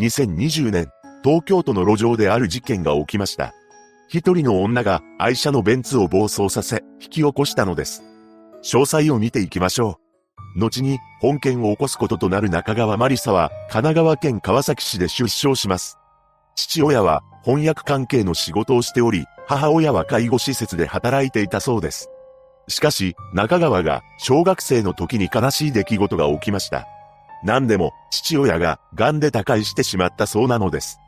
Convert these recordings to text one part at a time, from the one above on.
2020年、東京都の路上である事件が起きました。一人の女が愛車のベンツを暴走させ、引き起こしたのです。詳細を見ていきましょう。後に、本件を起こすこととなる中川マリサは、神奈川県川崎市で出生します。父親は、翻訳関係の仕事をしており、母親は介護施設で働いていたそうです。しかし、中川が小学生の時に悲しい出来事が起きました。何でも、父親が癌で他界してしまったそうなのです。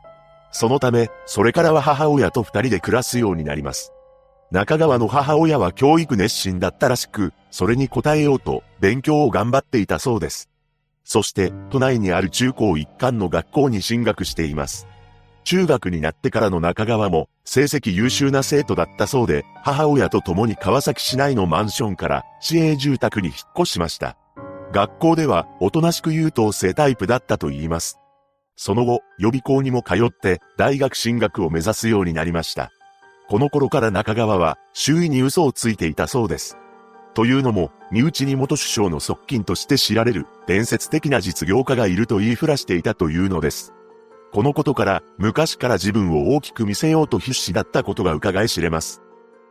そのため、それからは母親と二人で暮らすようになります。中川の母親は教育熱心だったらしく、それに応えようと勉強を頑張っていたそうです。そして、都内にある中高一貫の学校に進学しています。中学になってからの中川も、成績優秀な生徒だったそうで、母親と共に川崎市内のマンションから市営住宅に引っ越しました。学校では、おとなしく優等生タイプだったと言います。その後、予備校にも通って、大学進学を目指すようになりました。この頃から中川は、周囲に嘘をついていたそうです。というのも、身内に元首相の側近として知られる、伝説的な実業家がいると言いふらしていたというのです。このことから、昔から自分を大きく見せようと必死だったことが伺い知れます。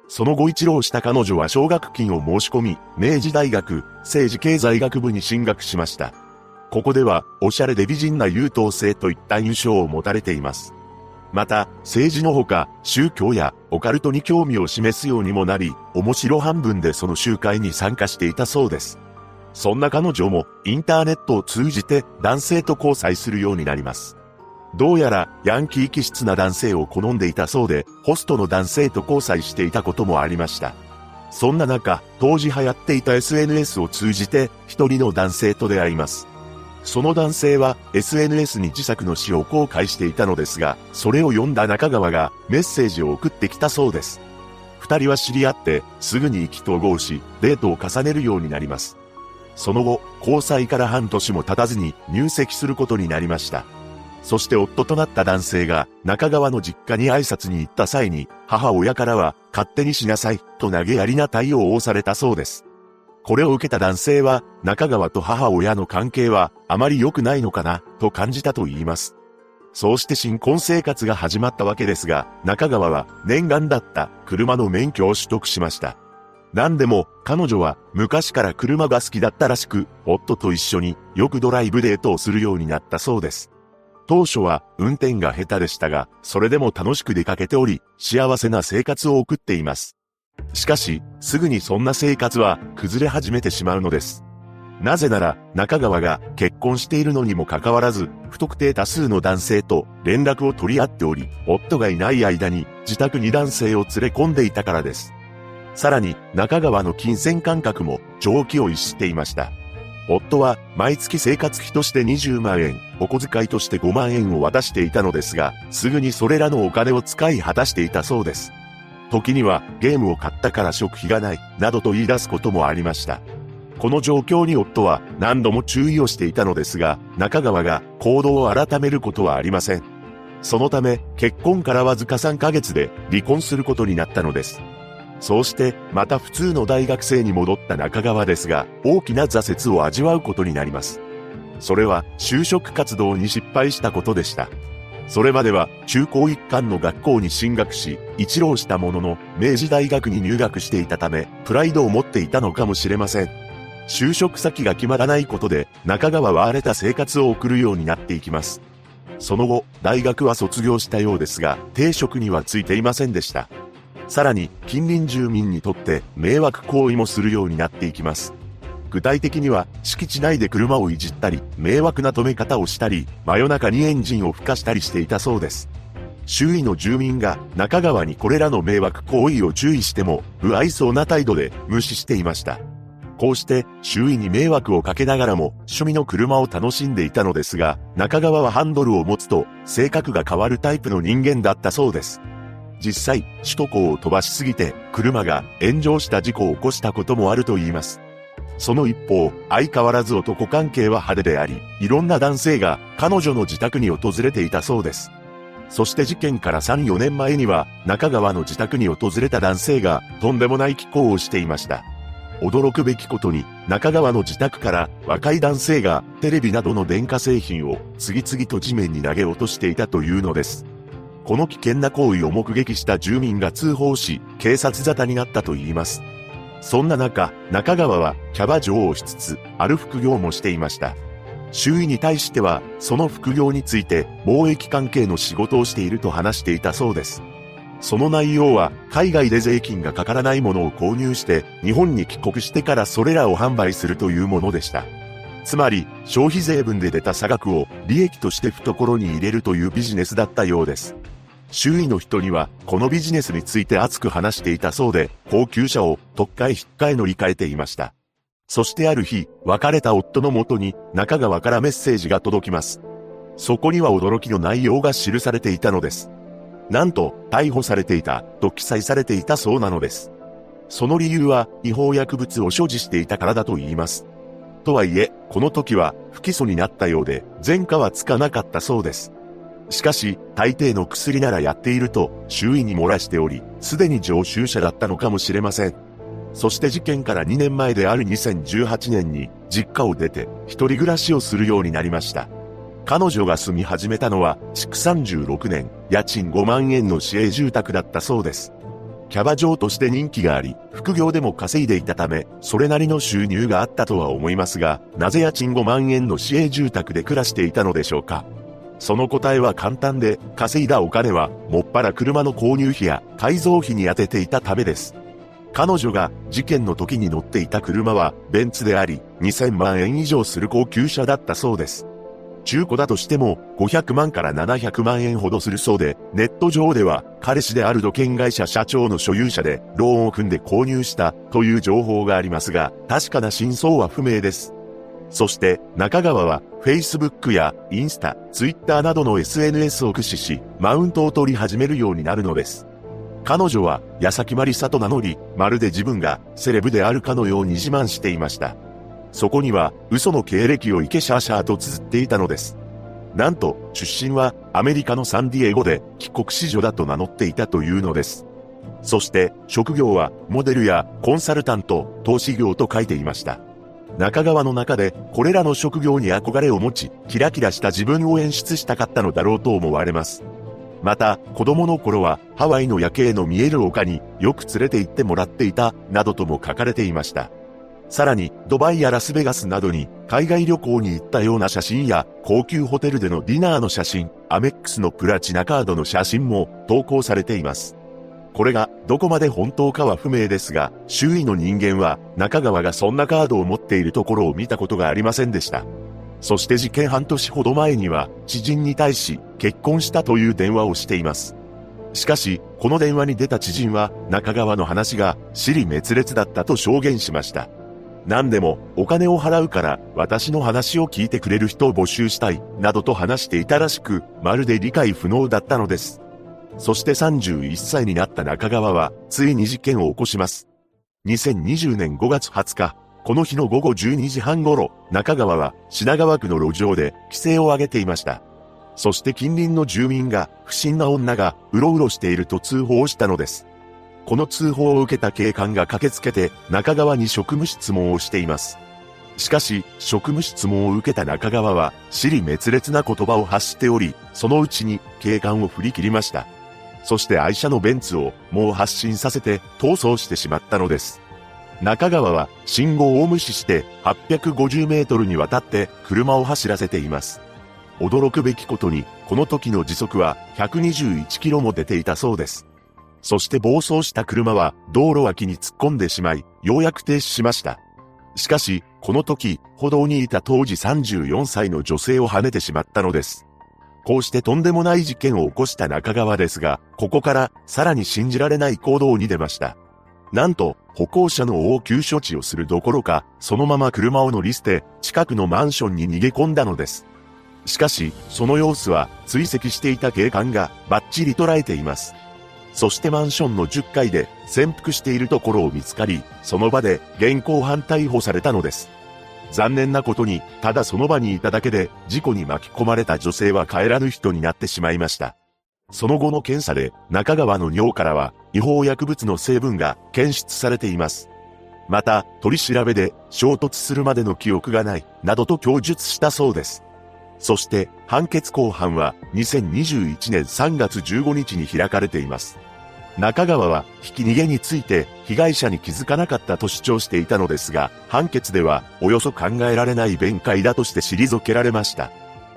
その後一浪した彼女は奨学金を申し込み、明治大学政治経済学部に進学しました。ここでは、おしゃれで美人な優等生といった印象を持たれています。また、政治のほか、宗教やオカルトに興味を示すようにもなり、面白半分でその集会に参加していたそうです。そんな彼女も、インターネットを通じて男性と交際するようになります。どうやら、ヤンキー気質な男性を好んでいたそうで、ホストの男性と交際していたこともありました。そんな中、当時流行っていた SNS を通じて、一人の男性と出会います。その男性は SNS に自作の詩を公開していたのですが、それを読んだ中川がメッセージを送ってきたそうです。二人は知り合ってすぐに意気投合し、デートを重ねるようになります。その後、交際から半年も経たずに入籍することになりました。そして夫となった男性が中川の実家に挨拶に行った際に、母親からは勝手にしなさいと投げやりな対応をされたそうです。これを受けた男性は、中川と母親の関係はあまり良くないのかな、と感じたと言います。そうして新婚生活が始まったわけですが、中川は念願だった車の免許を取得しました。何でも、彼女は昔から車が好きだったらしく、夫と一緒によくドライブデートをするようになったそうです。当初は運転が下手でしたが、それでも楽しく出かけており、幸せな生活を送っています。しかし、すぐにそんな生活は崩れ始めてしまうのです。なぜなら、中川が結婚しているのにもかかわらず、不特定多数の男性と連絡を取り合っており、夫がいない間に自宅に男性を連れ込んでいたからです。さらに、中川の金銭感覚も常軌を逸していました。夫は毎月生活費として20万円、お小遣いとして5万円を渡していたのですが、すぐにそれらのお金を使い果たしていたそうです。時にはゲームを買ったから食費がない、などと言い出すこともありました。この状況に夫は何度も注意をしていたのですが、中川が行動を改めることはありません。そのため、結婚からわずか3ヶ月で離婚することになったのです。そうして、また普通の大学生に戻った中川ですが、大きな挫折を味わうことになります。それは、就職活動に失敗したことでした。それまでは中高一貫の学校に進学し、一浪したものの明治大学に入学していたため、プライドを持っていたのかもしれません。就職先が決まらないことで、中川は荒れた生活を送るようになっていきます。その後、大学は卒業したようですが、定職にはついていませんでした。さらに、近隣住民にとって迷惑行為もするようになっていきます。具体的には、敷地内で車をいじったり、迷惑な止め方をしたり、真夜中にエンジンを吹かしたりしていたそうです。周囲の住民が中川にこれらの迷惑行為を注意しても、不愛想な態度で無視していました。こうして周囲に迷惑をかけながらも趣味の車を楽しんでいたのですが、中川はハンドルを持つと性格が変わるタイプの人間だったそうです。実際、首都高を飛ばしすぎて車が炎上した事故を起こしたこともあると言います。その一方、相変わらず男関係は派手であり、いろんな男性が彼女の自宅に訪れていたそうです。そして事件から3、4年前には、中川の自宅に訪れた男性が、とんでもない気候をしていました。驚くべきことに、中川の自宅から若い男性がテレビなどの電化製品を次々と地面に投げ落としていたというのです。この危険な行為を目撃した住民が通報し、警察沙汰になったといいます。そんな中、中川はキャバ嬢をしつつ、ある副業もしていました。周囲に対しては、その副業について貿易関係の仕事をしていると話していたそうです。その内容は、海外で税金がかからないものを購入して、日本に帰国してからそれらを販売するというものでした。つまり、消費税分で出た差額を利益として懐に入れるというビジネスだったようです。周囲の人には、このビジネスについて熱く話していたそうで、高級車を特会引っかえ乗り換えていました。そしてある日、別れた夫のもとに中川からメッセージが届きます。そこには驚きの内容が記されていたのです。なんと、逮捕されていた、と記載されていたそうなのです。その理由は、違法薬物を所持していたからだと言います。とはいえ、この時は、不起訴になったようで、前科はつかなかったそうです。しかし、大抵の薬ならやっていると、周囲に漏らしており、すでに常習者だったのかもしれません。そして事件から2年前である2018年に、実家を出て、一人暮らしをするようになりました。彼女が住み始めたのは、築36年、家賃5万円の市営住宅だったそうです。キャバ嬢として人気があり、副業でも稼いでいたため、それなりの収入があったとは思いますが、なぜ家賃5万円の市営住宅で暮らしていたのでしょうかその答えは簡単で、稼いだお金は、もっぱら車の購入費や改造費に充てていたためです。彼女が事件の時に乗っていた車はベンツであり、2000万円以上する高級車だったそうです。中古だとしても500万から700万円ほどするそうで、ネット上では彼氏である土建会社社長の所有者でローンを組んで購入したという情報がありますが、確かな真相は不明です。そして中川は Facebook やインスタ、Twitter などの SNS を駆使し、マウントを取り始めるようになるのです。彼女は矢崎まりさと名乗り、まるで自分がセレブであるかのように自慢していました。そこには嘘の経歴をイケシャーシャーと綴っていたのです。なんと、出身はアメリカのサンディエゴで帰国子女だと名乗っていたというのです。そして、職業はモデルやコンサルタント、投資業と書いていました。中川の中でこれらの職業に憧れを持ち、キラキラした自分を演出したかったのだろうと思われます。また、子供の頃はハワイの夜景の見える丘によく連れて行ってもらっていた、などとも書かれていました。さらに、ドバイやラスベガスなどに海外旅行に行ったような写真や、高級ホテルでのディナーの写真、アメックスのプラチナカードの写真も投稿されています。これがどこまで本当かは不明ですが、周囲の人間は中川がそんなカードを持っているところを見たことがありませんでした。そして事件半年ほど前には知人に対し結婚したという電話をしています。しかし、この電話に出た知人は中川の話が尻滅裂だったと証言しました。何でもお金を払うから私の話を聞いてくれる人を募集したい、などと話していたらしく、まるで理解不能だったのです。そして31歳になった中川は、ついに事件を起こします。2020年5月20日、この日の午後12時半頃、中川は品川区の路上で規制を上げていました。そして近隣の住民が不審な女がうろうろしていると通報したのです。この通報を受けた警官が駆けつけて中川に職務質問をしています。しかし、職務質問を受けた中川は、尻滅裂な言葉を発しており、そのうちに警官を振り切りました。そして愛車のベンツをもう発進させて逃走してしまったのです。中川は信号を無視して850メートルにわたって車を走らせています。驚くべきことに、この時の時速は121キロも出ていたそうです。そして暴走した車は道路脇に突っ込んでしまい、ようやく停止しました。しかし、この時、歩道にいた当時34歳の女性を跳ねてしまったのです。こうしてとんでもない事件を起こした中川ですが、ここからさらに信じられない行動に出ました。なんと、歩行者の応急処置をするどころか、そのまま車を乗り捨て、近くのマンションに逃げ込んだのです。しかし、その様子は追跡していた警官がバッチリ捉えています。そしてマンションの10階で潜伏しているところを見つかり、その場で現行犯逮捕されたのです。残念なことに、ただその場にいただけで、事故に巻き込まれた女性は帰らぬ人になってしまいました。その後の検査で、中川の尿からは、違法薬物の成分が検出されています。また、取り調べで衝突するまでの記憶がない、などと供述したそうです。そして、判決公判は2021年3月15日に開かれています。中川は、引き逃げについて、被害者に気づかなかったと主張していたのですが、判決では、およそ考えられない弁解だとして退けられました。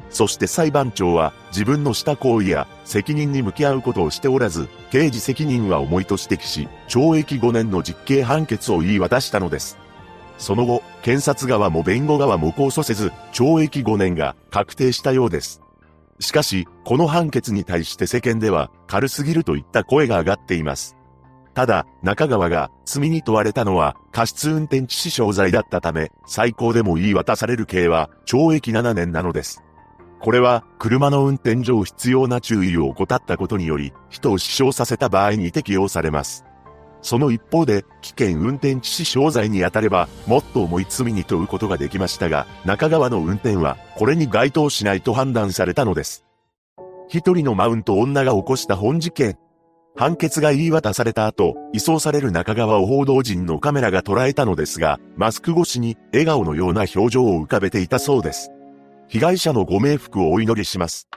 そして裁判長は自分のした行為や責任に向き合うことをしておらず、刑事責任は重いと指摘し、懲役5年の実刑判決を言い渡したのです。その後、検察側も弁護側も控訴せず、懲役5年が確定したようです。しかし、この判決に対して世間では軽すぎるといった声が上がっています。ただ、中川が罪に問われたのは過失運転致死傷罪だったため、最高でも言い渡される刑は懲役7年なのです。これは、車の運転上必要な注意を怠ったことにより、人を死傷させた場合に適用されます。その一方で、危険運転致死傷罪に当たれば、もっと重い罪に問うことができましたが、中川の運転は、これに該当しないと判断されたのです。一人のマウント女が起こした本事件。判決が言い渡された後、移送される中川を報道陣のカメラが捉えたのですが、マスク越しに笑顔のような表情を浮かべていたそうです。被害者のご冥福をお祈りします。